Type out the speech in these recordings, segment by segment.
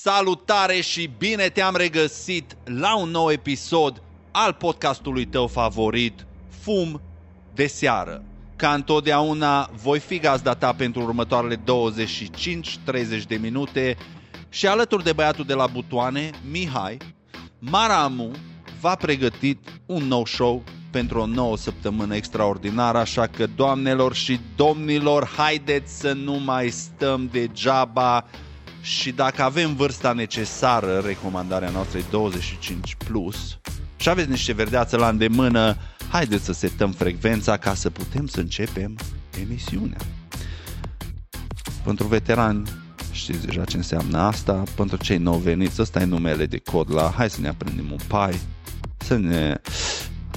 Salutare și bine te-am regăsit la un nou episod al podcastului tău favorit, Fum de seară. Ca întotdeauna voi fi gazda ta pentru următoarele 25-30 de minute și alături de băiatul de la butoane, Mihai, Maramu v-a pregătit un nou show pentru o nouă săptămână extraordinară, așa că, doamnelor și domnilor, haideți să nu mai stăm degeaba și dacă avem vârsta necesară, recomandarea noastră e 25+, plus, și aveți niște verdeață la îndemână, haideți să setăm frecvența ca să putem să începem emisiunea. Pentru veterani, știți deja ce înseamnă asta, pentru cei nou veniți, ăsta e numele de cod la hai să ne aprindem un pai, să ne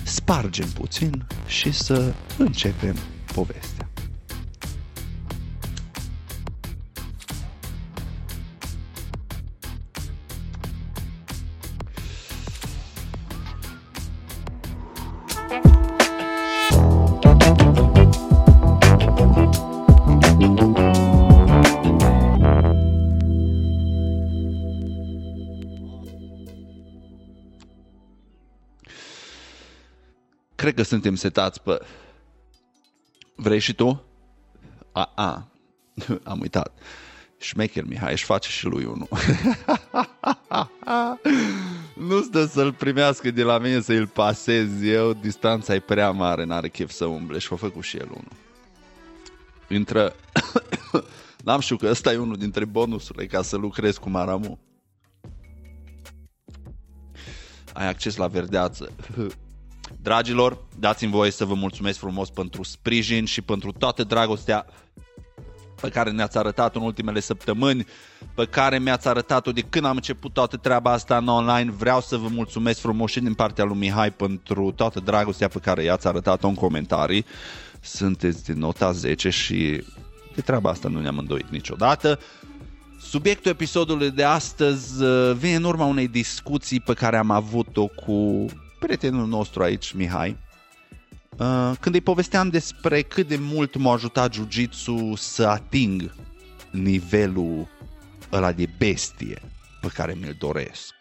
spargem puțin și să începem povestea. Cred că suntem setați pe... Vrei și tu? A, a. am uitat. Șmecher Mihai își face și lui unul. nu stă să-l primească de la mine să-l pasez eu, distanța e prea mare, n-are chef să umble și o făcut și el unul. Intră... N-am știut că ăsta e unul dintre bonusurile ca să lucrez cu Maramu. Ai acces la verdeață. Dragilor, dați-mi voie să vă mulțumesc frumos pentru sprijin și pentru toată dragostea pe care ne-ați arătat în ultimele săptămâni, pe care mi-ați arătat-o de când am început toată treaba asta în online. Vreau să vă mulțumesc frumos și din partea lui Mihai pentru toată dragostea pe care i-ați arătat-o în comentarii. Sunteți de nota 10 și de treaba asta nu ne-am îndoit niciodată. Subiectul episodului de astăzi uh, vine în urma unei discuții pe care am avut-o cu prietenul nostru aici, Mihai, uh, când îi povesteam despre cât de mult m-a ajutat jiu-jitsu să ating nivelul ăla de bestie pe care mi-l doresc.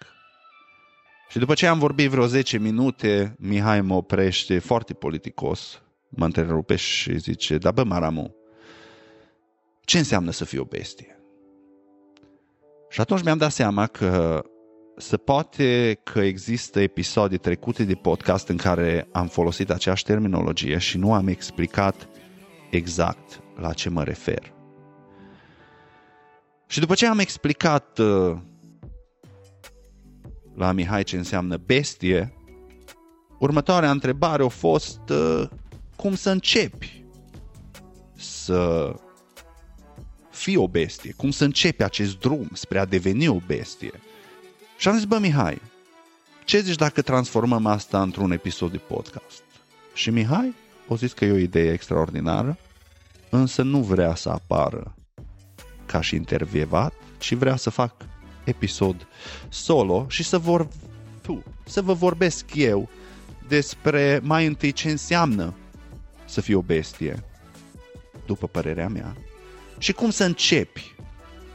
Și după ce am vorbit vreo 10 minute, Mihai mă oprește foarte politicos, mă întrerupe și zice, da bă, Maramu, ce înseamnă să fii o bestie? Și atunci mi-am dat seama că se poate că există episoade trecute de podcast în care am folosit aceeași terminologie și nu am explicat exact la ce mă refer. Și după ce am explicat uh, la Mihai ce înseamnă bestie, următoarea întrebare a fost uh, cum să începi să fii o bestie, cum să începi acest drum spre a deveni o bestie. Și am zis, bă, Mihai, ce zici dacă transformăm asta într-un episod de podcast? Și Mihai a zis că e o idee extraordinară, însă nu vrea să apară ca și intervievat, ci vrea să fac episod solo și să, vor, tu, să vă vorbesc eu despre mai întâi ce înseamnă să fii o bestie, după părerea mea, și cum să începi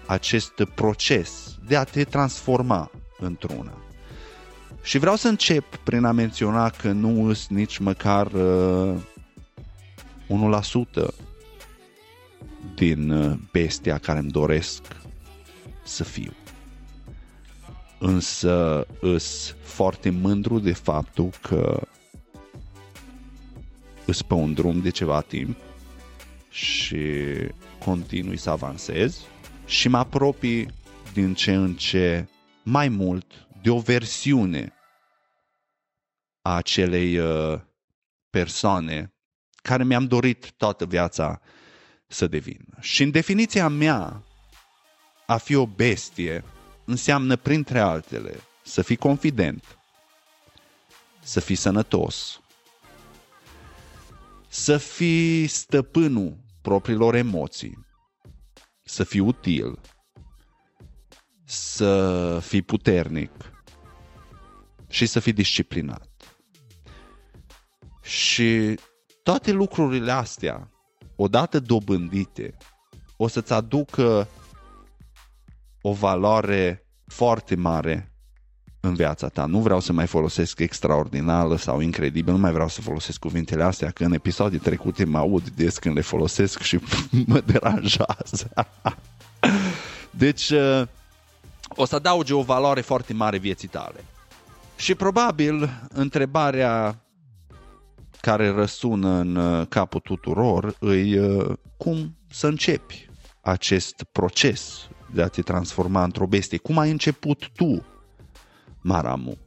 acest proces de a te transforma într-una. Și vreau să încep prin a menționa că nu sunt nici măcar uh, 1% din uh, bestia care îmi doresc să fiu. Însă îs foarte mândru de faptul că îs pe un drum de ceva timp și continui să avansez și mă apropii din ce în ce mai mult de o versiune a acelei uh, persoane care mi-am dorit toată viața să devin. Și în definiția mea, a fi o bestie înseamnă, printre altele, să fii confident, să fii sănătos, să fii stăpânul propriilor emoții, să fii util, să fii puternic și să fii disciplinat. Și toate lucrurile astea, odată dobândite, o să-ți aducă o valoare foarte mare în viața ta. Nu vreau să mai folosesc extraordinară sau incredibil, nu mai vreau să folosesc cuvintele astea, că în episoade trecute mă aud des când le folosesc și mă deranjează. deci, uh, o să adauge o valoare foarte mare vieții tale. Și probabil întrebarea care răsună în uh, capul tuturor îi uh, cum să începi acest proces de a te transforma într-o bestie. Cum ai început tu, Maramu?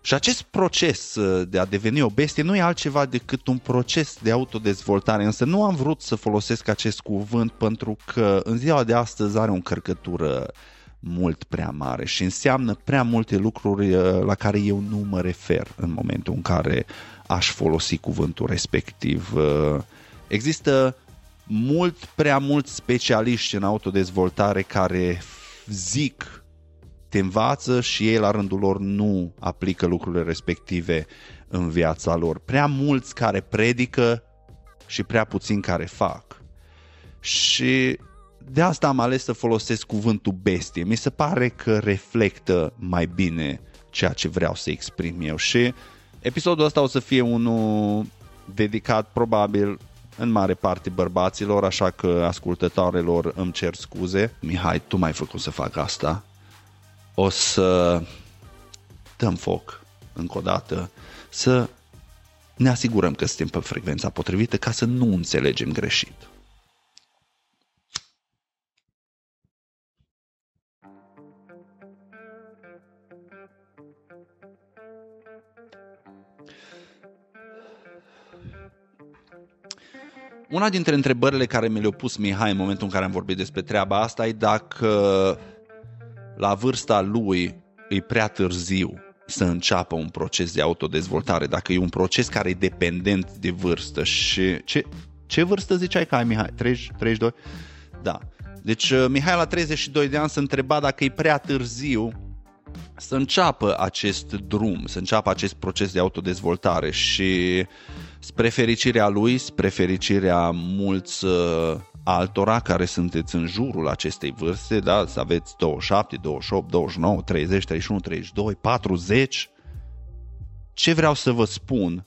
Și acest proces uh, de a deveni o bestie nu e altceva decât un proces de autodezvoltare, însă nu am vrut să folosesc acest cuvânt pentru că în ziua de astăzi are o încărcătură mult prea mare și înseamnă prea multe lucruri la care eu nu mă refer în momentul în care aș folosi cuvântul respectiv. Uh, există mult prea mulți specialiști în autodezvoltare care zic, te învață și ei la rândul lor nu aplică lucrurile respective în viața lor. Prea mulți care predică și prea puțini care fac. Și de asta am ales să folosesc cuvântul bestie. Mi se pare că reflectă mai bine ceea ce vreau să exprim eu și uh, Episodul ăsta o să fie unul dedicat probabil în mare parte bărbaților, așa că ascultătoarelor îmi cer scuze. Mihai, tu m-ai făcut să fac asta. O să dăm foc încă o dată, să ne asigurăm că suntem pe frecvența potrivită ca să nu înțelegem greșit. Una dintre întrebările care mi le-a pus Mihai în momentul în care am vorbit despre treaba asta e dacă la vârsta lui e prea târziu să înceapă un proces de autodezvoltare, dacă e un proces care e dependent de vârstă și ce, ce vârstă ziceai că ai Mihai? 30, 32? Da. Deci uh, Mihai la 32 de ani se întreba dacă e prea târziu să înceapă acest drum, să înceapă acest proces de autodezvoltare și spre fericirea lui, spre fericirea mulți uh, altora care sunteți în jurul acestei vârste, da, să aveți 27, 28, 29, 30, 31, 32, 40. Ce vreau să vă spun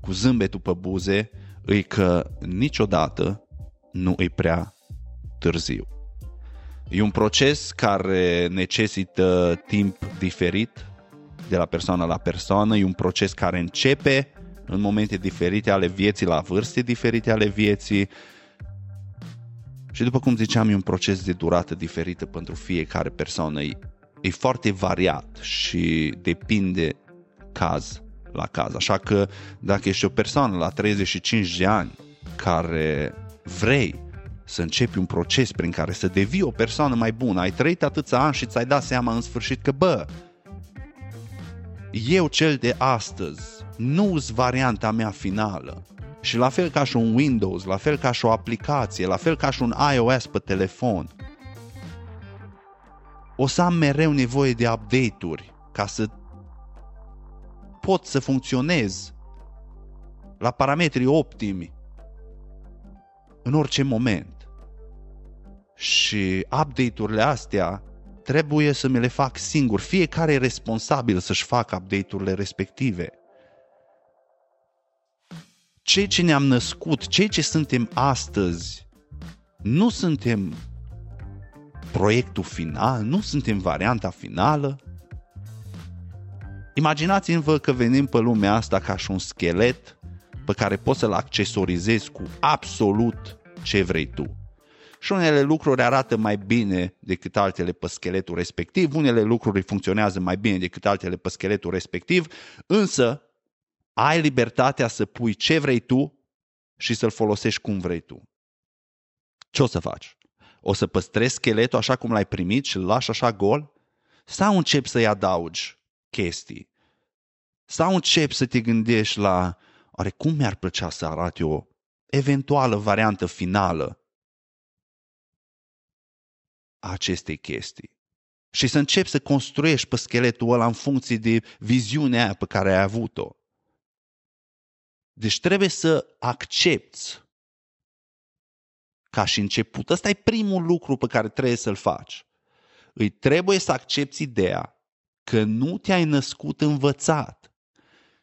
cu zâmbetul pe buze e că niciodată nu e prea târziu. E un proces care necesită timp diferit de la persoană la persoană, e un proces care începe în momente diferite ale vieții, la vârste diferite ale vieții. Și după cum ziceam, e un proces de durată diferită pentru fiecare persoană. E, e foarte variat și depinde caz la caz. Așa că dacă ești o persoană la 35 de ani care vrei să începi un proces prin care să devii o persoană mai bună, ai trăit atâția ani și ți-ai dat seama în sfârșit că, bă, eu cel de astăzi nu sunt varianta mea finală. Și la fel ca și un Windows, la fel ca și o aplicație, la fel ca și un iOS pe telefon, o să am mereu nevoie de update-uri ca să pot să funcționez la parametri optimi în orice moment. Și update-urile astea trebuie să mi le fac singur. Fiecare e responsabil să-și facă update-urile respective. Cei ce ne-am născut, cei ce suntem astăzi, nu suntem proiectul final, nu suntem varianta finală. Imaginați-vă că venim pe lumea asta ca și un schelet pe care poți să-l accesorizezi cu absolut ce vrei tu și unele lucruri arată mai bine decât altele pe scheletul respectiv, unele lucruri funcționează mai bine decât altele pe scheletul respectiv, însă ai libertatea să pui ce vrei tu și să-l folosești cum vrei tu. Ce o să faci? O să păstrezi scheletul așa cum l-ai primit și îl lași așa gol? Sau începi să-i adaugi chestii? Sau începi să te gândești la oare cum mi-ar plăcea să arate o eventuală variantă finală a acestei chestii. Și să începi să construiești pe scheletul ăla în funcție de viziunea aia pe care ai avut-o. Deci trebuie să accepti ca și început. Ăsta e primul lucru pe care trebuie să-l faci. îi trebuie să accepti ideea că nu te-ai născut învățat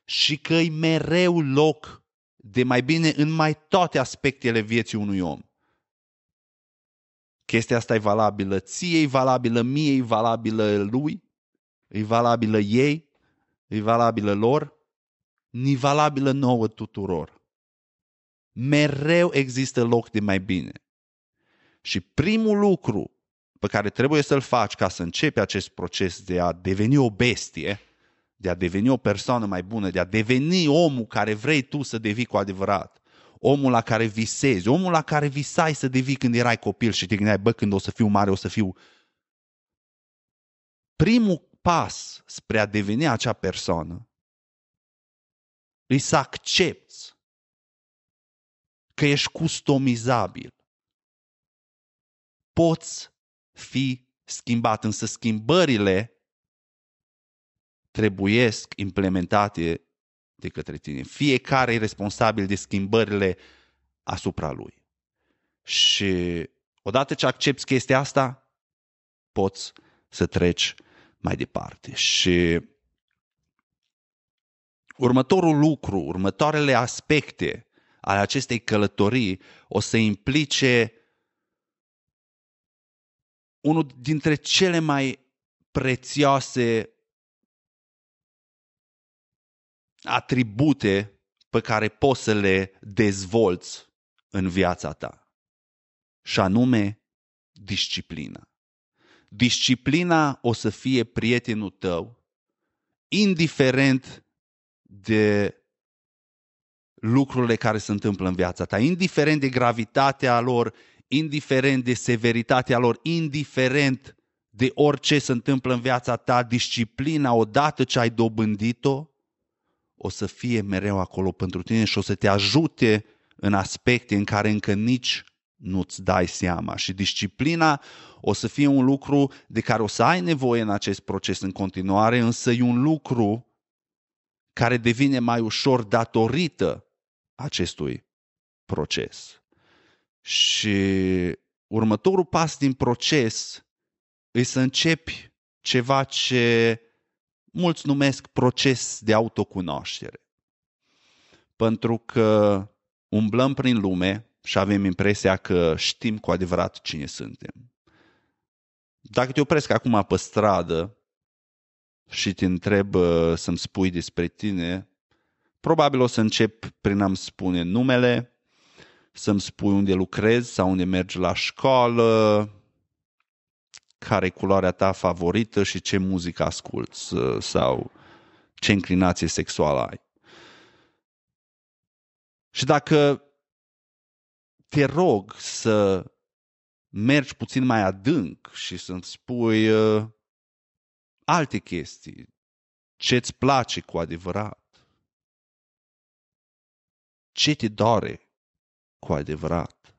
și că e mereu loc de mai bine în mai toate aspectele vieții unui om. Chestia asta e valabilă ție, e valabilă mie, e valabilă lui, e valabilă ei, e valabilă lor, e valabilă nouă tuturor. Mereu există loc de mai bine. Și primul lucru pe care trebuie să-l faci ca să începi acest proces de a deveni o bestie, de a deveni o persoană mai bună, de a deveni omul care vrei tu să devii cu adevărat, omul la care visezi, omul la care visai să devii când erai copil și te gândeai, bă, când o să fiu mare, o să fiu... Primul pas spre a deveni acea persoană e să accepti că ești customizabil. Poți fi schimbat, însă schimbările trebuiesc implementate de către tine. Fiecare e responsabil de schimbările asupra lui. Și odată ce accepti chestia asta, poți să treci mai departe. Și următorul lucru, următoarele aspecte ale acestei călătorii o să implice unul dintre cele mai prețioase atribute pe care poți să le dezvolți în viața ta. Și anume, disciplina. Disciplina o să fie prietenul tău, indiferent de lucrurile care se întâmplă în viața ta, indiferent de gravitatea lor, indiferent de severitatea lor, indiferent de orice se întâmplă în viața ta, disciplina, odată ce ai dobândit-o, o să fie mereu acolo pentru tine și o să te ajute în aspecte în care încă nici nu-ți dai seama. Și disciplina o să fie un lucru de care o să ai nevoie în acest proces în continuare, însă e un lucru care devine mai ușor datorită acestui proces. Și următorul pas din proces e să începi ceva ce mulți numesc proces de autocunoaștere. Pentru că umblăm prin lume și avem impresia că știm cu adevărat cine suntem. Dacă te opresc acum pe stradă și te întreb uh, să-mi spui despre tine, probabil o să încep prin a-mi spune numele, să-mi spui unde lucrezi sau unde mergi la școală, care e culoarea ta favorită și ce muzică asculți sau ce inclinație sexuală ai. Și dacă te rog să mergi puțin mai adânc și să-mi spui uh, alte chestii, ce-ți place cu adevărat, ce te doare cu adevărat?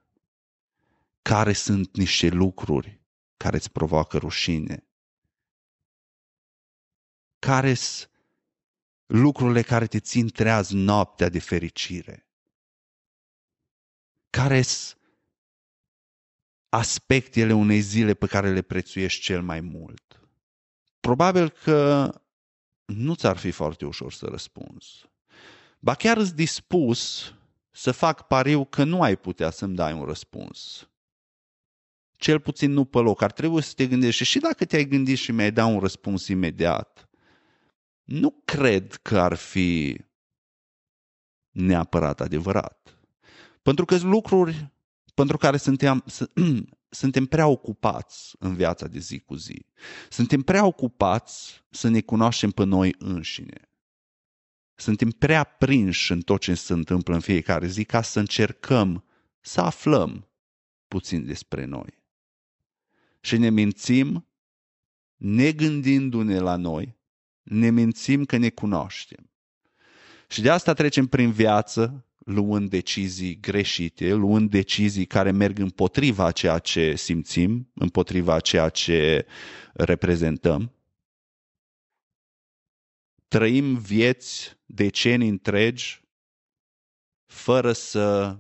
Care sunt niște lucruri care îți provoacă rușine? Care sunt lucrurile care te țin treaz noaptea de fericire? Care sunt aspectele unei zile pe care le prețuiești cel mai mult? Probabil că nu ți-ar fi foarte ușor să răspunzi. Ba chiar îți dispus să fac pariu că nu ai putea să-mi dai un răspuns. Cel puțin nu pe loc. Ar trebui să te gândești și dacă te-ai gândit și mi-ai dat un răspuns imediat, nu cred că ar fi neapărat adevărat. Pentru că sunt lucruri pentru care suntem, suntem prea ocupați în viața de zi cu zi. Suntem prea ocupați să ne cunoaștem pe noi înșine. Suntem prea prinși în tot ce se întâmplă în fiecare zi ca să încercăm să aflăm puțin despre noi. Și ne mințim negândindu-ne la noi, ne mințim că ne cunoaștem. Și de asta trecem prin viață luând decizii greșite, luând decizii care merg împotriva ceea ce simțim, împotriva ceea ce reprezentăm trăim vieți, decenii întregi, fără să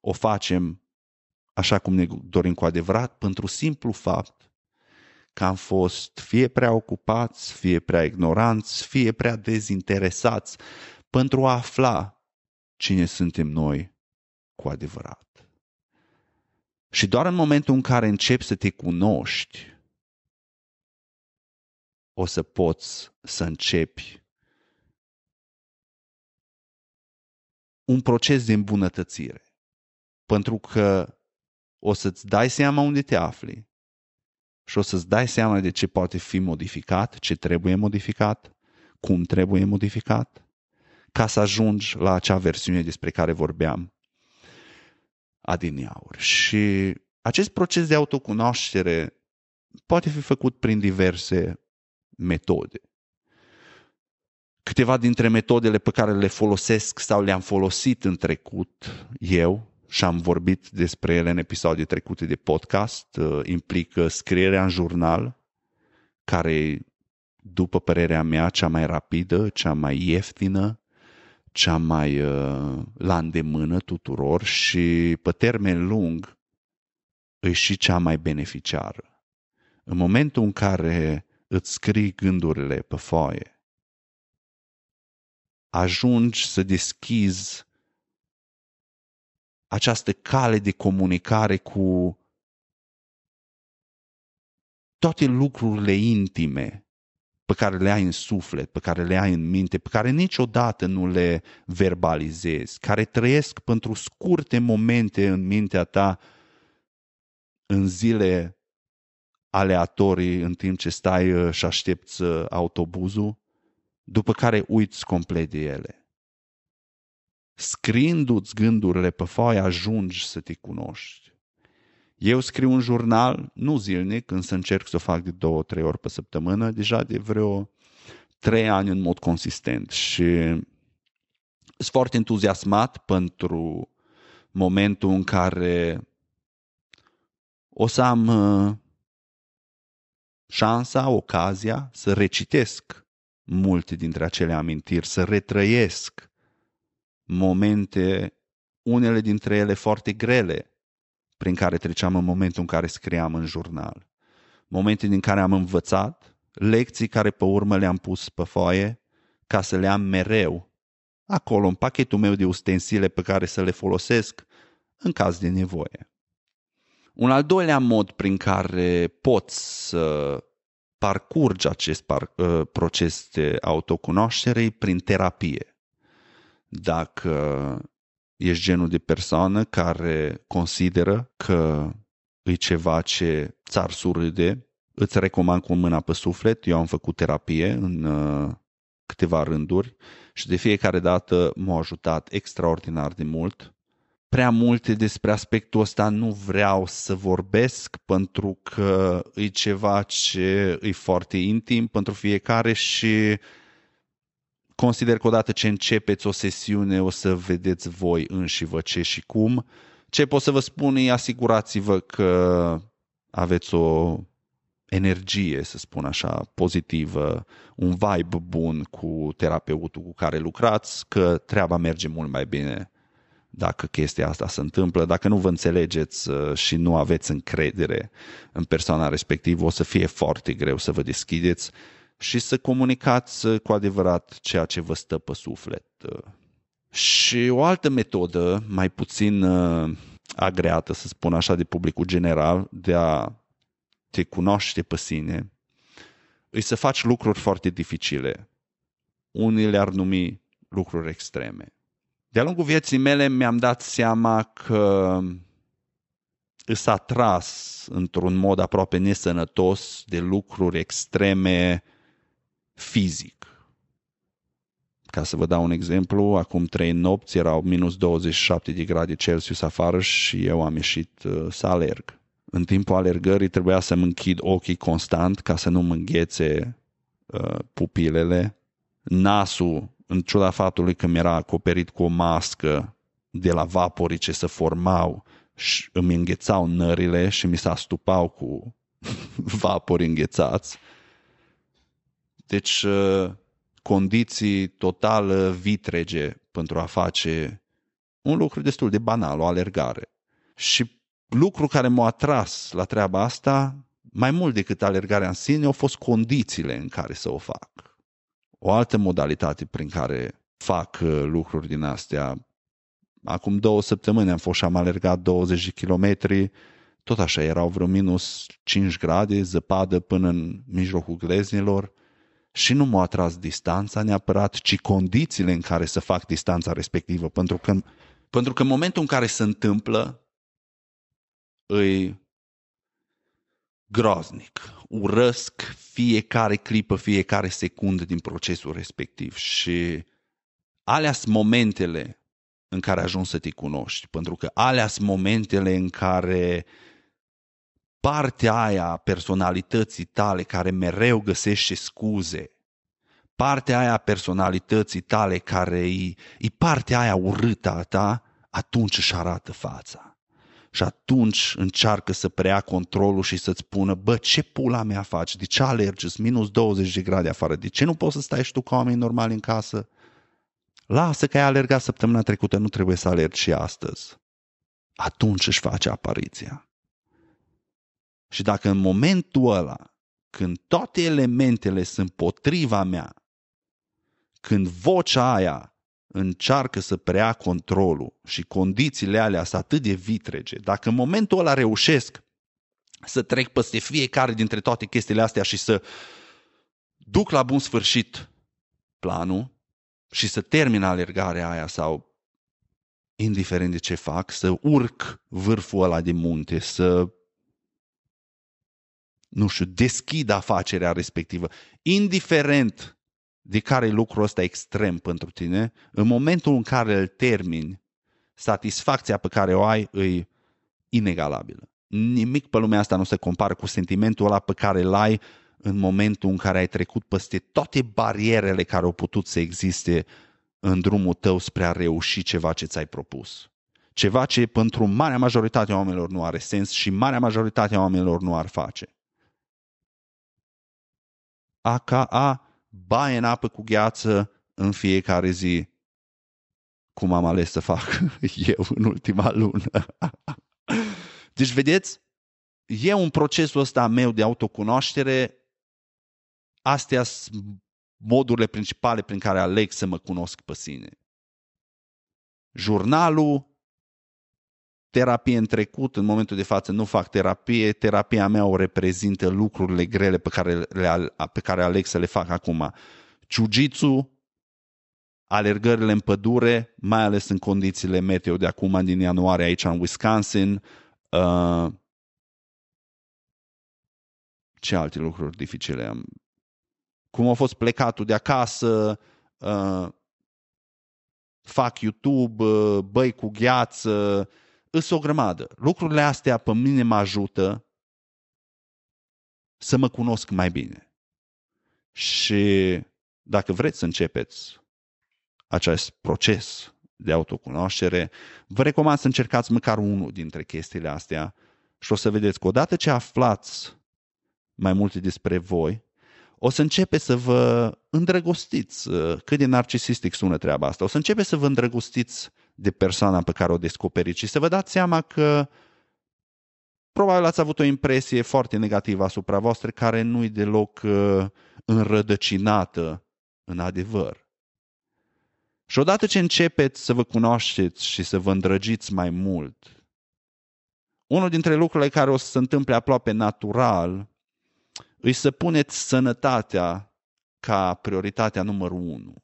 o facem așa cum ne dorim cu adevărat, pentru simplu fapt că am fost fie prea ocupați, fie prea ignoranți, fie prea dezinteresați pentru a afla cine suntem noi cu adevărat. Și doar în momentul în care începi să te cunoști, o să poți să începi un proces de îmbunătățire. Pentru că o să-ți dai seama unde te afli și o să-ți dai seama de ce poate fi modificat, ce trebuie modificat, cum trebuie modificat, ca să ajungi la acea versiune despre care vorbeam adineauri. Și acest proces de autocunoaștere poate fi făcut prin diverse metode. Câteva dintre metodele pe care le folosesc sau le-am folosit în trecut eu și am vorbit despre ele în episoade trecute de podcast, uh, implică scrierea în jurnal, care după părerea mea, cea mai rapidă, cea mai ieftină, cea mai uh, la îndemână tuturor și pe termen lung e și cea mai beneficiară. În momentul în care îți scrii gândurile pe foaie, ajungi să deschizi această cale de comunicare cu toate lucrurile intime pe care le ai în suflet, pe care le ai în minte, pe care niciodată nu le verbalizezi, care trăiesc pentru scurte momente în mintea ta, în zile aleatorii, în timp ce stai uh, și aștepți uh, autobuzul, după care uiți complet de ele scriindu-ți gândurile pe foaie, ajungi să te cunoști. Eu scriu un jurnal, nu zilnic, însă încerc să o fac de două, trei ori pe săptămână, deja de vreo trei ani în mod consistent și sunt foarte entuziasmat pentru momentul în care o să am uh, șansa, ocazia să recitesc multe dintre acele amintiri, să retrăiesc momente, unele dintre ele foarte grele, prin care treceam în momentul în care scriam în jurnal. Momente din care am învățat, lecții care pe urmă le-am pus pe foaie ca să le am mereu acolo în pachetul meu de ustensile pe care să le folosesc în caz de nevoie. Un al doilea mod prin care poți să parcurgi acest par, uh, proces de autocunoaștere e prin terapie dacă ești genul de persoană care consideră că e ceva ce ți-ar surâde, îți recomand cu mâna pe suflet. Eu am făcut terapie în uh, câteva rânduri și de fiecare dată m-a ajutat extraordinar de mult. Prea multe despre aspectul ăsta nu vreau să vorbesc pentru că e ceva ce e foarte intim pentru fiecare și consider că odată ce începeți o sesiune o să vedeți voi înși vă ce și cum. Ce pot să vă spun e asigurați-vă că aveți o energie, să spun așa, pozitivă, un vibe bun cu terapeutul cu care lucrați, că treaba merge mult mai bine dacă chestia asta se întâmplă. Dacă nu vă înțelegeți uh, și nu aveți încredere în persoana respectivă, o să fie foarte greu să vă deschideți și să comunicați uh, cu adevărat ceea ce vă stă pe suflet. Uh. Și o altă metodă, mai puțin uh, agreată, să spun așa, de publicul general, de a te cunoaște pe sine, e să faci lucruri foarte dificile. Unii le-ar numi lucruri extreme. De-a lungul vieții mele mi-am dat seama că îs atras într-un mod aproape nesănătos de lucruri extreme fizic. Ca să vă dau un exemplu, acum trei nopți erau minus 27 de grade Celsius afară și eu am ieșit uh, să alerg. În timpul alergării trebuia să-mi închid ochii constant ca să nu mă înghețe uh, pupilele. Nasul, în ciuda faptului că mi era acoperit cu o mască de la vaporii ce se formau și îmi înghețau nările și mi se astupau cu vapori înghețați. Deci, uh, condiții total uh, vitrege pentru a face un lucru destul de banal, o alergare. Și lucru care m-a atras la treaba asta, mai mult decât alergarea în sine, au fost condițiile în care să o fac. O altă modalitate prin care fac uh, lucruri din astea. Acum două săptămâni am fost și am alergat 20 de kilometri, tot așa erau vreo minus 5 grade, zăpadă până în mijlocul gleznilor și nu m-a atras distanța neapărat, ci condițiile în care să fac distanța respectivă, pentru că, pentru că în momentul în care se întâmplă, îi groaznic. Urăsc fiecare clipă, fiecare secundă din procesul respectiv și alea sunt momentele în care ajungi să te cunoști, pentru că alea sunt momentele în care partea aia a personalității tale care mereu găsește scuze, partea aia a personalității tale care e, e partea aia urâtă a ta, atunci își arată fața. Și atunci încearcă să preia controlul și să-ți spună, bă, ce pula mea faci? De ce alergi? minus 20 de grade afară. De ce nu poți să stai și tu ca oameni normali în casă? Lasă că ai alergat săptămâna trecută, nu trebuie să alergi și astăzi. Atunci își face apariția. Și dacă în momentul ăla, când toate elementele sunt potriva mea, când vocea aia încearcă să preia controlul și condițiile alea sunt atât de vitrege, dacă în momentul ăla reușesc să trec peste fiecare dintre toate chestiile astea și să duc la bun sfârșit planul și să termin alergarea aia sau indiferent de ce fac, să urc vârful ăla de munte, să nu știu, deschid afacerea respectivă, indiferent de care e lucrul ăsta extrem pentru tine, în momentul în care îl termini, satisfacția pe care o ai e inegalabilă. Nimic pe lumea asta nu se compară cu sentimentul ăla pe care îl ai în momentul în care ai trecut peste toate barierele care au putut să existe în drumul tău spre a reuși ceva ce ți-ai propus. Ceva ce pentru marea majoritate a oamenilor nu are sens și marea majoritate a oamenilor nu ar face. AKA baie în apă cu gheață în fiecare zi, cum am ales să fac eu în ultima lună. Deci, vedeți, e un procesul ăsta meu de autocunoaștere, astea sunt modurile principale prin care aleg să mă cunosc pe sine. Jurnalul, terapie în trecut, în momentul de față nu fac terapie, terapia mea o reprezintă lucrurile grele pe care, le, pe care aleg să le fac acum. Jiu-jitsu, alergările în pădure, mai ales în condițiile meteo de acum din ianuarie aici în Wisconsin. Uh, ce alte lucruri dificile am? Cum a fost plecatul de acasă, uh, fac YouTube, uh, băi cu gheață, îs o grămadă. Lucrurile astea pe mine mă ajută să mă cunosc mai bine. Și dacă vreți să începeți acest proces de autocunoaștere, vă recomand să încercați măcar unul dintre chestiile astea și o să vedeți că odată ce aflați mai multe despre voi, o să începe să vă îndrăgostiți. Cât de narcisistic sună treaba asta. O să începe să vă îndrăgostiți de persoana pe care o descoperiți și să vă dați seama că probabil ați avut o impresie foarte negativă asupra voastră care nu e deloc uh, înrădăcinată în adevăr. Și odată ce începeți să vă cunoașteți și să vă îndrăgiți mai mult, unul dintre lucrurile care o să se întâmple aproape natural îi să puneți sănătatea ca prioritatea numărul unu.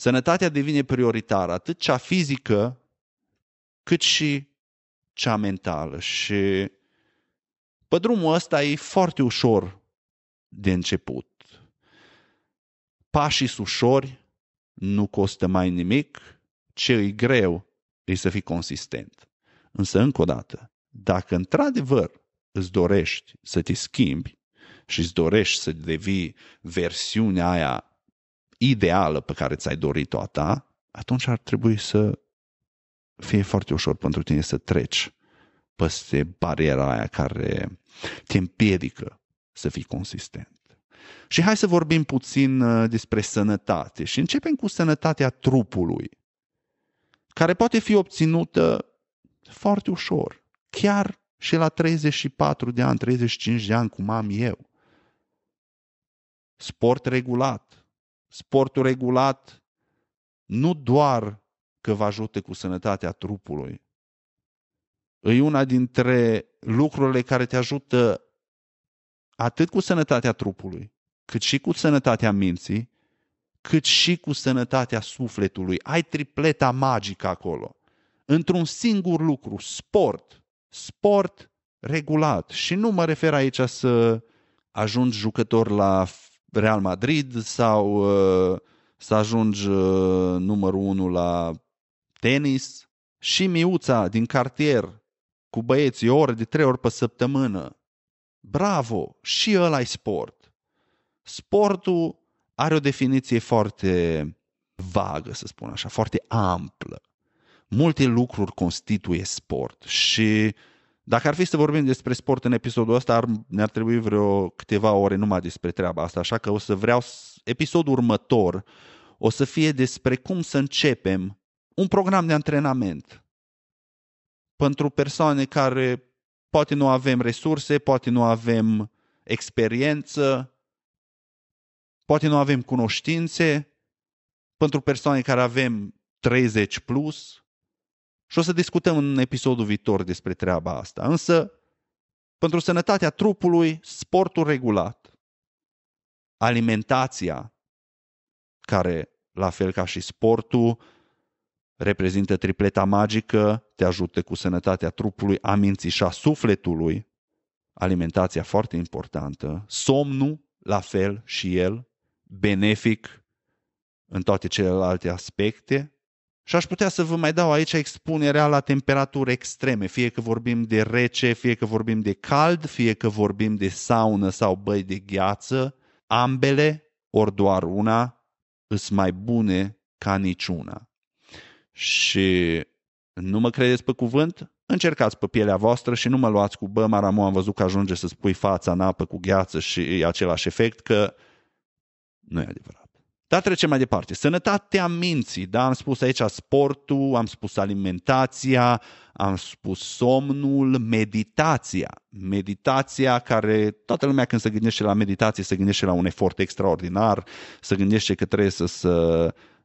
Sănătatea devine prioritară, atât cea fizică, cât și cea mentală. Și pe drumul ăsta e foarte ușor de început. Pașii ușori, nu costă mai nimic, ce e greu e să fii consistent. Însă, încă o dată, dacă într-adevăr îți dorești să te schimbi și îți dorești să devii versiunea aia ideală pe care ți-ai dorit-o a ta, atunci ar trebui să fie foarte ușor pentru tine să treci peste bariera aia care te împiedică să fii consistent. Și hai să vorbim puțin uh, despre sănătate și începem cu sănătatea trupului, care poate fi obținută foarte ușor, chiar și la 34 de ani, 35 de ani, cum am eu. Sport regulat. Sportul regulat nu doar că vă ajută cu sănătatea trupului, e una dintre lucrurile care te ajută atât cu sănătatea trupului, cât și cu sănătatea minții, cât și cu sănătatea sufletului. Ai tripleta magică acolo. Într-un singur lucru, sport. Sport regulat. Și nu mă refer aici să ajungi jucător la Real Madrid sau uh, să ajungi uh, numărul unu la tenis. Și miuța din cartier cu băieții o oră de trei ori pe săptămână. Bravo! Și ăla e sport. Sportul are o definiție foarte vagă, să spun așa, foarte amplă. Multe lucruri constituie sport și dacă ar fi să vorbim despre sport în episodul ăsta, ar, ne-ar trebui vreo câteva ore numai despre treaba asta, așa că o să vreau episodul următor o să fie despre cum să începem un program de antrenament pentru persoane care poate nu avem resurse, poate nu avem experiență, poate nu avem cunoștințe, pentru persoane care avem 30 plus. Și o să discutăm în episodul viitor despre treaba asta. Însă, pentru sănătatea trupului, sportul regulat, alimentația, care, la fel ca și sportul, reprezintă tripleta magică, te ajută cu sănătatea trupului, a minții și a sufletului, alimentația foarte importantă, somnul, la fel și el, benefic în toate celelalte aspecte. Și aș putea să vă mai dau aici expunerea la temperaturi extreme, fie că vorbim de rece, fie că vorbim de cald, fie că vorbim de saună sau băi de gheață, ambele, ori doar una, îs mai bune ca niciuna. Și nu mă credeți pe cuvânt? Încercați pe pielea voastră și nu mă luați cu bă, Maramu, am văzut că ajunge să spui fața în apă cu gheață și e același efect, că nu e adevărat. Dar trecem mai departe. Sănătatea minții, da? Am spus aici sportul, am spus alimentația, am spus somnul, meditația. Meditația care toată lumea când se gândește la meditație se gândește la un efort extraordinar, se gândește că trebuie să se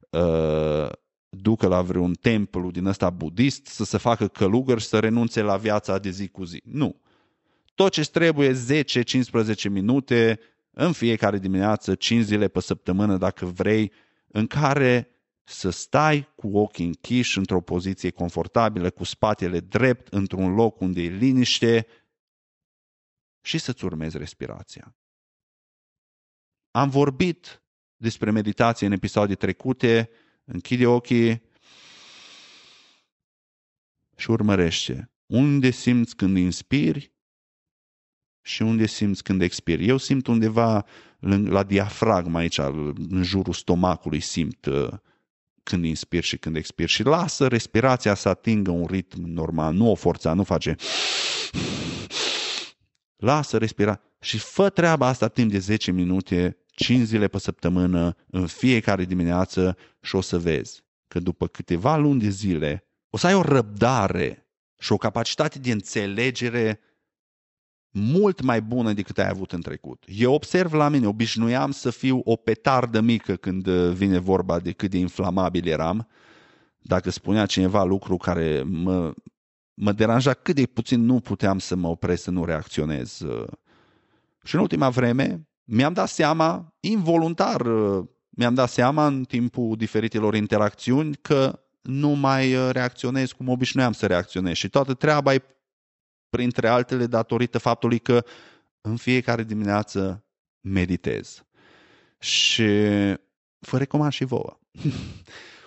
uh, ducă la vreun templu din ăsta budist, să se facă călugăr și să renunțe la viața de zi cu zi. Nu. Tot ce trebuie 10-15 minute în fiecare dimineață, 5 zile pe săptămână dacă vrei, în care să stai cu ochii închiși într-o poziție confortabilă, cu spatele drept, într-un loc unde e liniște și să-ți urmezi respirația. Am vorbit despre meditație în episoade trecute, închide ochii și urmărește. Unde simți când inspiri și unde simți când expiri. Eu simt undeva la diafragma aici, în jurul stomacului, simt uh, când inspir și când expir și lasă respirația să atingă un ritm normal, nu o forța, nu face lasă respira și fă treaba asta timp de 10 minute, 5 zile pe săptămână, în fiecare dimineață și o să vezi că după câteva luni de zile o să ai o răbdare și o capacitate de înțelegere mult mai bună decât ai avut în trecut. Eu observ la mine, obișnuiam să fiu o petardă mică când uh, vine vorba de cât de inflamabil eram. Dacă spunea cineva lucru care mă, mă deranja cât de puțin, nu puteam să mă opresc să nu reacționez. Uh. Și în ultima vreme mi-am dat seama, involuntar, uh, mi-am dat seama în timpul diferitelor interacțiuni că nu mai reacționez cum obișnuiam să reacționez și toată treaba e printre altele datorită faptului că în fiecare dimineață meditez. Și vă recomand și vouă.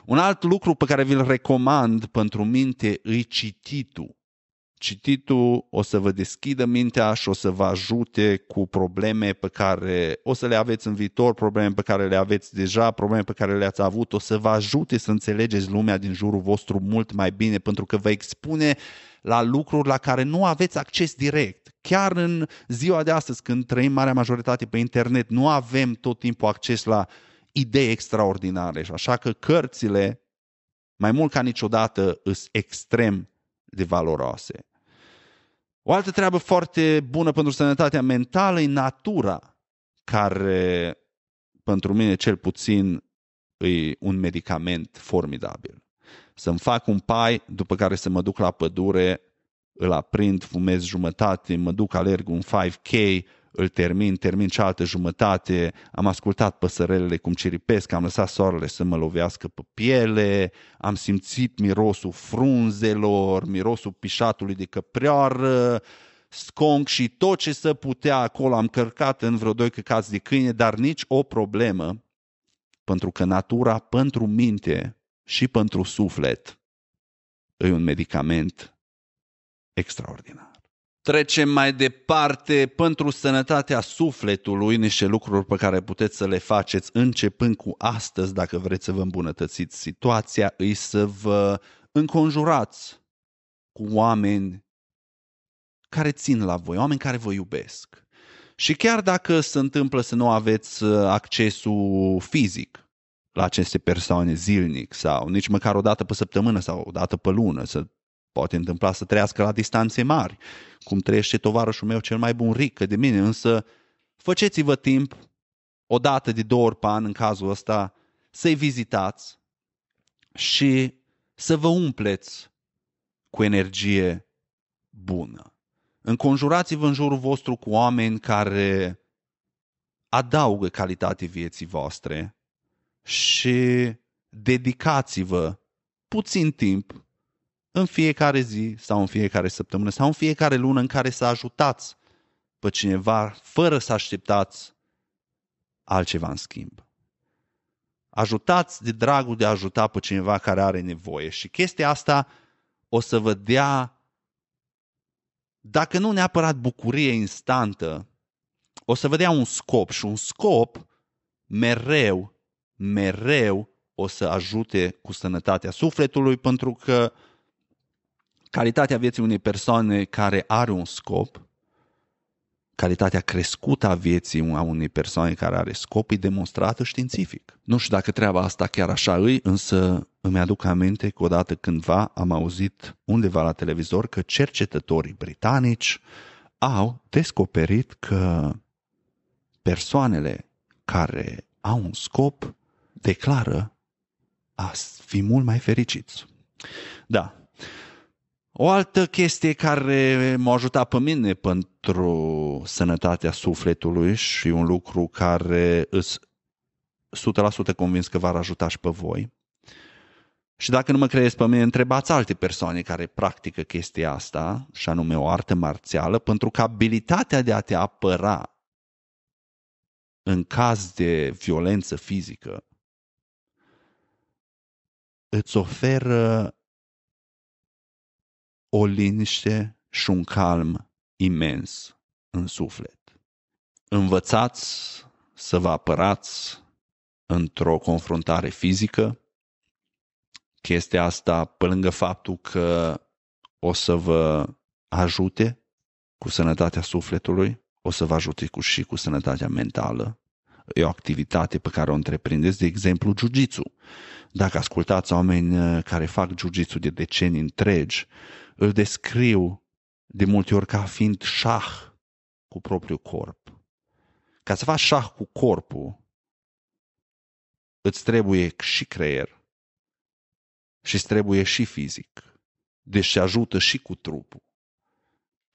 Un alt lucru pe care vi-l recomand pentru minte îi cititul. Cititul o să vă deschidă mintea și o să vă ajute cu probleme pe care o să le aveți în viitor, probleme pe care le aveți deja, probleme pe care le-ați avut, o să vă ajute să înțelegeți lumea din jurul vostru mult mai bine, pentru că vă expune la lucruri la care nu aveți acces direct. Chiar în ziua de astăzi, când trăim marea majoritate pe internet, nu avem tot timpul acces la idei extraordinare. Și așa că cărțile, mai mult ca niciodată, sunt extrem de valoroase. O altă treabă foarte bună pentru sănătatea mentală e natura, care pentru mine cel puțin e un medicament formidabil. Să-mi fac un pai, după care să mă duc la pădure, îl aprind, fumez jumătate, mă duc, alerg un 5K, îl termin, termin cealaltă jumătate, am ascultat păsărelele cum ciripesc, am lăsat soarele să mă lovească pe piele, am simțit mirosul frunzelor, mirosul pișatului de căprioară, sconc și tot ce să putea acolo. Am cărcat în vreo doi căcați de câine, dar nici o problemă, pentru că natura pentru minte și pentru suflet e un medicament extraordinar. Trecem mai departe pentru sănătatea sufletului, niște lucruri pe care puteți să le faceți începând cu astăzi, dacă vreți să vă îmbunătățiți situația, îi să vă înconjurați cu oameni care țin la voi, oameni care vă iubesc. Și chiar dacă se întâmplă să nu aveți uh, accesul fizic la aceste persoane zilnic sau nici măcar o dată pe săptămână sau o dată pe lună, să poate întâmpla să trăiască la distanțe mari, cum trăiește tovarășul meu cel mai bun ric de mine, însă faceți-vă timp, o dată de două ori pe an în cazul ăsta, să-i vizitați și să vă umpleți cu energie bună. Înconjurați-vă în jurul vostru cu oameni care adaugă calitate vieții voastre și dedicați-vă puțin timp în fiecare zi sau în fiecare săptămână sau în fiecare lună în care să ajutați pe cineva fără să așteptați altceva în schimb. Ajutați de dragul de a ajuta pe cineva care are nevoie și chestia asta o să vă dea, dacă nu neapărat bucurie instantă, o să vă dea un scop și un scop mereu, mereu o să ajute cu sănătatea sufletului pentru că calitatea vieții unei persoane care are un scop, calitatea crescută a vieții a unei persoane care are scop e demonstrată științific. Nu știu dacă treaba asta chiar așa îi, însă îmi aduc aminte că odată cândva am auzit undeva la televizor că cercetătorii britanici au descoperit că persoanele care au un scop declară a fi mult mai fericiți. Da, o altă chestie care m-a ajutat pe mine pentru sănătatea sufletului și un lucru care îs 100% convins că v-ar ajuta și pe voi. Și dacă nu mă credeți pe mine, întrebați alte persoane care practică chestia asta, și anume o artă marțială, pentru că abilitatea de a te apăra în caz de violență fizică îți oferă o liniște și un calm imens în suflet. Învățați să vă apărați într-o confruntare fizică. Chestia asta, pe lângă faptul că o să vă ajute cu sănătatea sufletului, o să vă ajute cu, și cu sănătatea mentală. E o activitate pe care o întreprindeți, de exemplu, jiu-jitsu. Dacă ascultați oameni care fac jiu-jitsu de decenii întregi, îl descriu de multe ori ca fiind șah cu propriul corp. Ca să faci șah cu corpul, îți trebuie și creier și îți trebuie și fizic. Deci se ajută și cu trupul.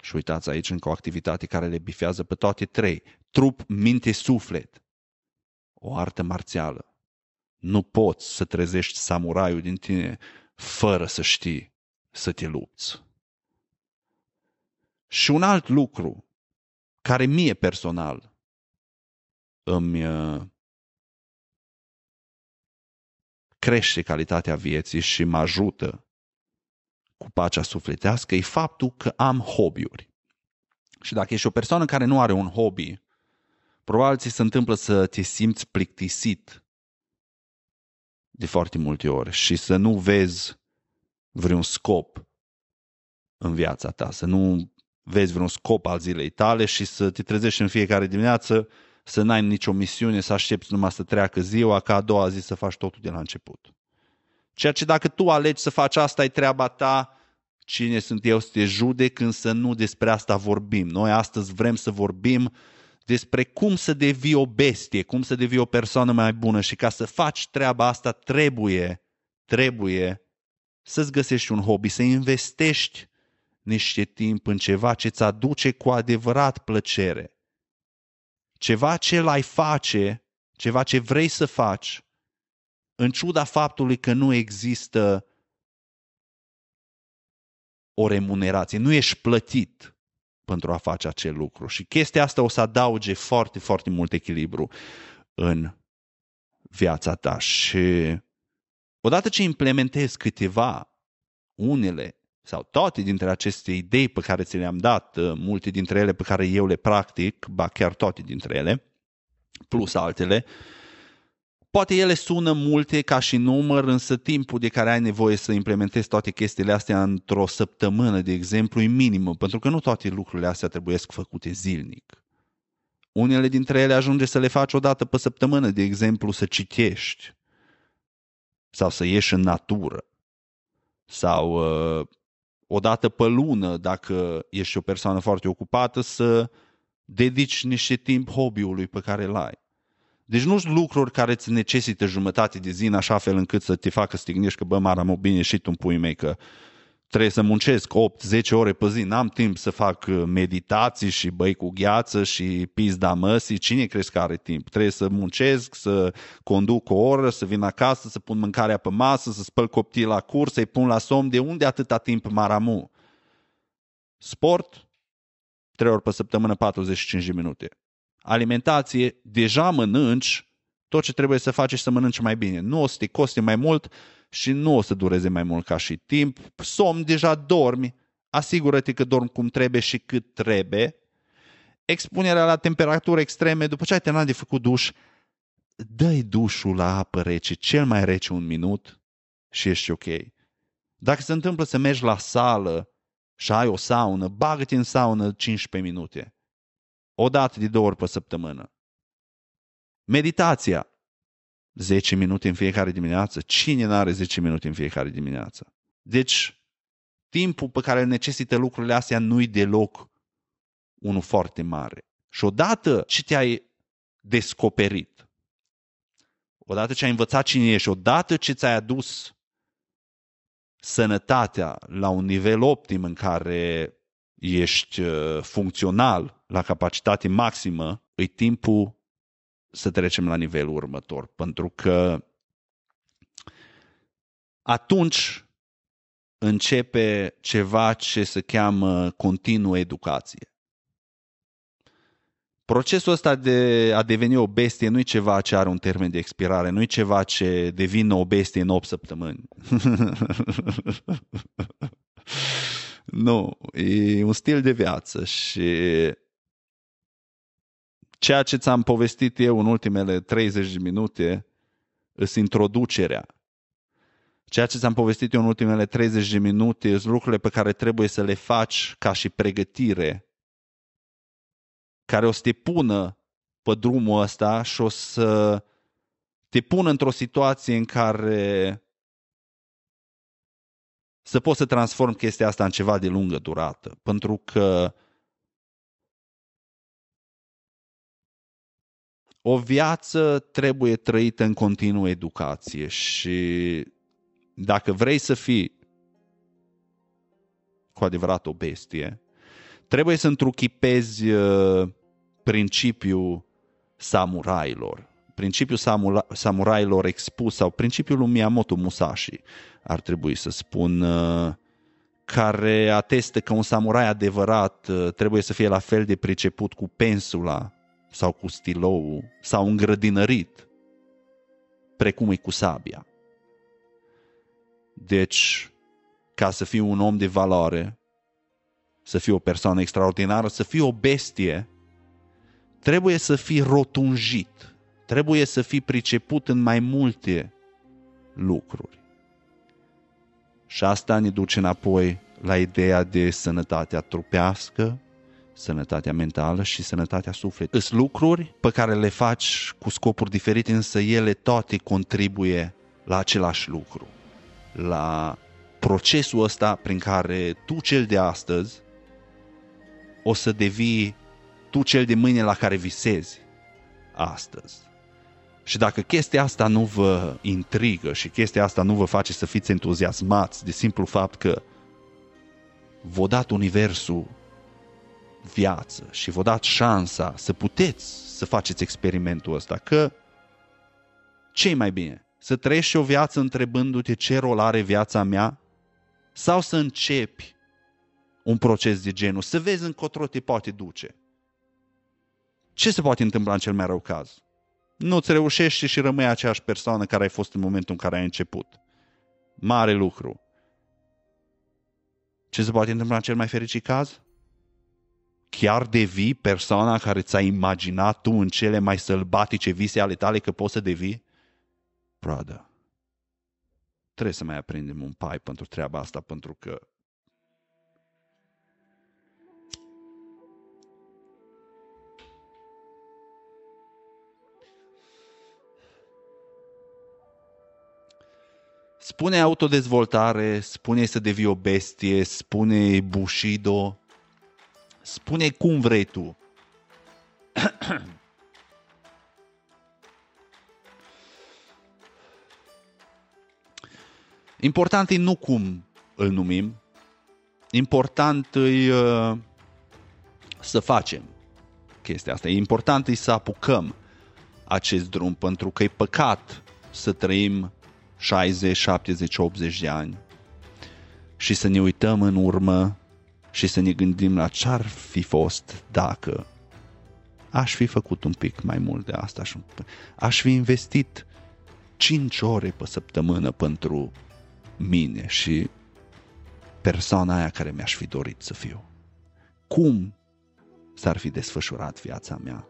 Și uitați aici încă o activitate care le bifează pe toate trei. Trup, minte, suflet. O artă marțială. Nu poți să trezești samuraiul din tine fără să știi să te lupți. Și un alt lucru care mie personal îmi uh, crește calitatea vieții și mă ajută cu pacea sufletească e faptul că am hobby-uri. Și dacă ești o persoană care nu are un hobby, probabil ți se întâmplă să te simți plictisit de foarte multe ori și să nu vezi vreun scop în viața ta, să nu vezi vreun scop al zilei tale și să te trezești în fiecare dimineață, să n-ai nicio misiune, să aștepți numai să treacă ziua, ca a doua zi să faci totul de la început. Ceea ce dacă tu alegi să faci asta, e treaba ta, Cine sunt eu să te judec, însă nu despre asta vorbim. Noi astăzi vrem să vorbim despre cum să devii o bestie, cum să devii o persoană mai bună și ca să faci treaba asta trebuie, trebuie să-ți găsești un hobby, să investești niște timp în ceva ce îți aduce cu adevărat plăcere. Ceva ce l-ai face, ceva ce vrei să faci, în ciuda faptului că nu există o remunerație, nu ești plătit pentru a face acel lucru. Și chestia asta o să adauge foarte, foarte mult echilibru în viața ta. Și odată ce implementezi câteva, unele sau toate dintre aceste idei pe care ți le-am dat, uh, multe dintre ele pe care eu le practic, ba chiar toate dintre ele, plus altele, Poate ele sună multe ca și număr, însă timpul de care ai nevoie să implementezi toate chestiile astea într-o săptămână, de exemplu, e minimă, pentru că nu toate lucrurile astea trebuie făcute zilnic. Unele dintre ele ajunge să le faci o dată pe săptămână, de exemplu, să citești sau să ieși în natură sau uh, o dată pe lună, dacă ești o persoană foarte ocupată, să dedici niște timp hobby-ului pe care îl ai. Deci nu sunt lucruri care îți necesită jumătate de zi în așa fel încât să te facă să te gândești că bă, mara, mă bine și tu în pui mei că trebuie să muncesc 8-10 ore pe zi, n-am timp să fac uh, meditații și băi cu gheață și pizda măsii, cine crezi că are timp? Trebuie să muncesc, să conduc o oră, să vin acasă, să pun mâncarea pe masă, să spăl copii la curs, să-i pun la somn, de unde atâta timp maramu? Sport, 3 ori pe săptămână, 45 de minute alimentație, deja mănânci tot ce trebuie să faci și să mănânci mai bine. Nu o să te coste mai mult și nu o să dureze mai mult ca și timp. Somn, deja dormi, asigură-te că dormi cum trebuie și cât trebuie. Expunerea la temperatură extreme, după ce ai terminat de făcut duș, dă-i dușul la apă rece, cel mai rece un minut și ești ok. Dacă se întâmplă să mergi la sală și ai o saună, bagă-te în saună 15 minute o dată de două ori pe săptămână. Meditația. 10 minute în fiecare dimineață. Cine nu are 10 minute în fiecare dimineață? Deci, timpul pe care îl necesită lucrurile astea nu-i deloc unul foarte mare. Și odată ce te-ai descoperit, odată ce ai învățat cine ești, odată ce ți-ai adus sănătatea la un nivel optim în care ești uh, funcțional la capacitate maximă, e timpul să trecem la nivelul următor. Pentru că atunci începe ceva ce se cheamă continuă educație. Procesul ăsta de a deveni o bestie nu e ceva ce are un termen de expirare, nu e ceva ce devine o bestie în 8 săptămâni. Nu, e un stil de viață și ceea ce ți-am povestit eu în ultimele 30 de minute îs introducerea. Ceea ce ți-am povestit eu în ultimele 30 de minute sunt lucrurile pe care trebuie să le faci ca și pregătire, care o să te pună pe drumul ăsta și o să te pună într-o situație în care să poți să transform chestia asta în ceva de lungă durată. Pentru că o viață trebuie trăită în continuă educație și dacă vrei să fii cu adevărat o bestie, trebuie să întruchipezi uh, principiul samurailor. Principiul samurailor expus sau principiul lui Miyamoto Musashi ar trebui să spun, uh, care atestă că un samurai adevărat uh, trebuie să fie la fel de priceput cu pensula sau cu stilou sau îngrădinărit, precum e cu sabia. Deci, ca să fii un om de valoare, să fii o persoană extraordinară, să fii o bestie, trebuie să fii rotunjit, trebuie să fii priceput în mai multe lucruri. Și asta ne duce înapoi la ideea de sănătatea trupească, sănătatea mentală și sănătatea sufletului. Sunt lucruri pe care le faci cu scopuri diferite, însă ele toate contribuie la același lucru, la procesul ăsta prin care tu cel de astăzi o să devii tu cel de mâine la care visezi astăzi. Și dacă chestia asta nu vă intrigă și chestia asta nu vă face să fiți entuziasmați de simplu fapt că v-a dat Universul viață și v-a dat șansa să puteți să faceți experimentul ăsta, că ce mai bine? Să trăiești o viață întrebându-te ce rol are viața mea? Sau să începi un proces de genul, să vezi încotro te poate duce? Ce se poate întâmpla în cel mai rău caz? Nu-ți reușești și rămâi aceeași persoană care ai fost în momentul în care ai început. Mare lucru. Ce se poate întâmpla în cel mai fericit caz? Chiar devii persoana care ți-ai imaginat tu în cele mai sălbatice vise ale tale că poți să devii? Brother, trebuie să mai aprindem un pai pentru treaba asta, pentru că Spune autodezvoltare, spune să devii o bestie, spune Bushido, spune cum vrei tu. Important e nu cum îl numim, important e uh, să facem chestia asta. E important e să apucăm acest drum, pentru că e păcat să trăim 60, 70, 80 de ani și să ne uităm în urmă și să ne gândim la ce ar fi fost dacă aș fi făcut un pic mai mult de asta. Aș fi investit 5 ore pe săptămână pentru mine și persoana aia care mi-aș fi dorit să fiu. Cum s-ar fi desfășurat viața mea?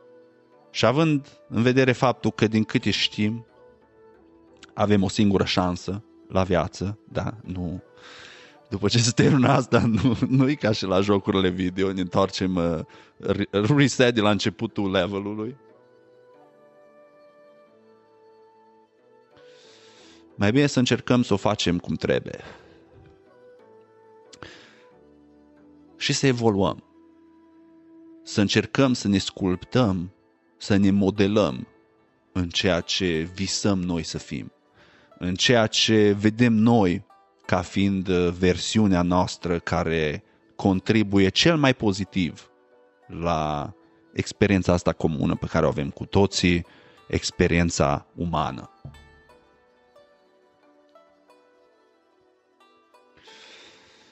Și având în vedere faptul că din câte știm, avem o singură șansă la viață, da, nu... După ce se termină asta, nu, nu e ca și la jocurile video, ne întoarcem uh, reset de la începutul levelului. Mai bine să încercăm să o facem cum trebuie. Și să evoluăm. Să încercăm să ne sculptăm, să ne modelăm în ceea ce visăm noi să fim în ceea ce vedem noi ca fiind uh, versiunea noastră care contribuie cel mai pozitiv la experiența asta comună pe care o avem cu toții, experiența umană.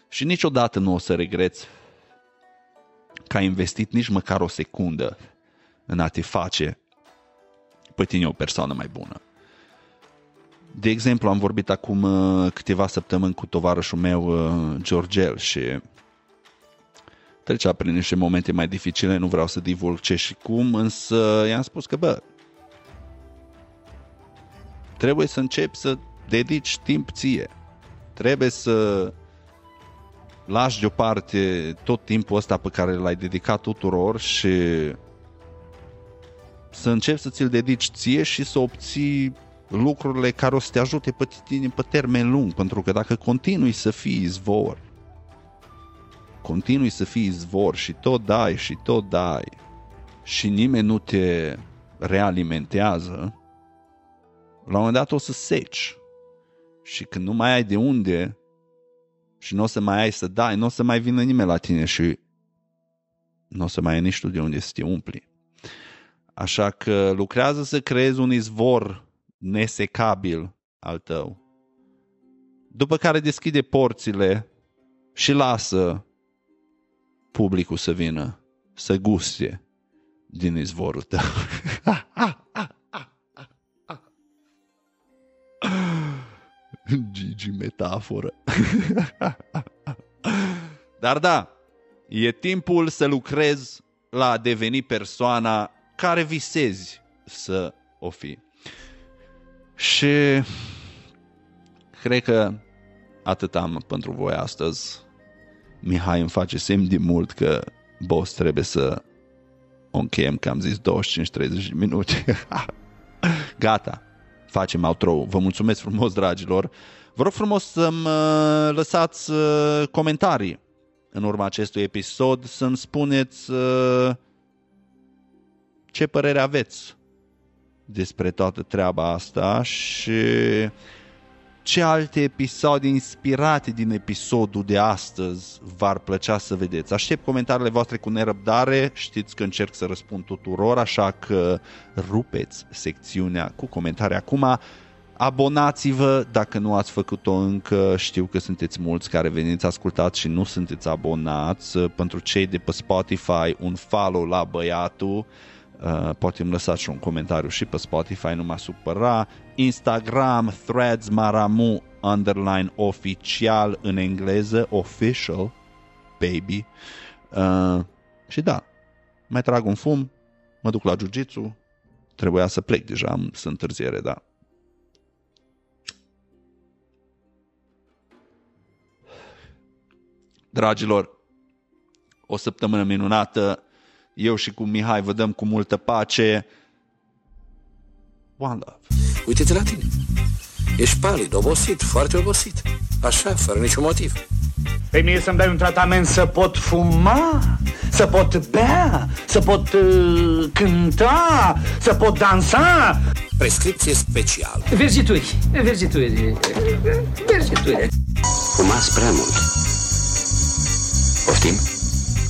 Și niciodată nu o să regreți că ai investit nici măcar o secundă în a te face pe tine o persoană mai bună. De exemplu, am vorbit acum uh, câteva săptămâni cu tovarășul meu, uh, Georgel, și trecea prin niște momente mai dificile, nu vreau să divulg ce și cum, însă i-am spus că, bă, trebuie să începi să dedici timp ție. Trebuie să lași deoparte tot timpul ăsta pe care l-ai dedicat tuturor și să începi să ți-l dedici ție și să obții lucrurile care o să te ajute pe tine pe termen lung, pentru că dacă continui să fii izvor, continui să fii izvor și tot dai și tot dai și nimeni nu te realimentează, la un moment dat o să seci. Și când nu mai ai de unde și nu o să mai ai să dai, nu o să mai vină nimeni la tine și nu o să mai ai nici tu de unde să te umpli. Așa că lucrează să creezi un izvor nesecabil al tău. După care deschide porțile și lasă publicul să vină, să guste din izvorul tău. Gigi metaforă. Dar da, e timpul să lucrezi la a deveni persoana care visezi să o fii. Și cred că atât am pentru voi astăzi. Mihai îmi face semn de mult că boss trebuie să o încheiem, că am zis 25-30 minute. Gata. facem outro Vă mulțumesc frumos, dragilor. Vă rog frumos să-mi uh, lăsați uh, comentarii în urma acestui episod, să-mi spuneți uh, ce părere aveți despre toată treaba asta și ce alte episoade inspirate din episodul de astăzi v-ar plăcea să vedeți. Aștept comentariile voastre cu nerăbdare, știți că încerc să răspund tuturor, așa că rupeți secțiunea cu comentarii acum. Abonați-vă dacă nu ați făcut-o încă, știu că sunteți mulți care veniți ascultați și nu sunteți abonați. Pentru cei de pe Spotify, un follow la băiatul, Uh, poate îmi lăsați și un comentariu și pe Spotify, nu mă supăra. Instagram, Threads, Maramu, underline oficial în engleză, official, baby. Uh, și da, mai trag un fum, mă duc la jiu trebuia să plec deja, am, sunt întârziere, da. Dragilor, o săptămână minunată, eu și cu Mihai vă dăm cu multă pace. One love. Uite-te la tine. Ești palid, obosit, foarte obosit. Așa, fără niciun motiv. Pe mie să-mi dai un tratament să pot fuma, să pot bea, să pot uh, cânta, să pot dansa. Prescripție specială. Vergituri, vergituri, vergituri. Fumați prea mult. Poftim?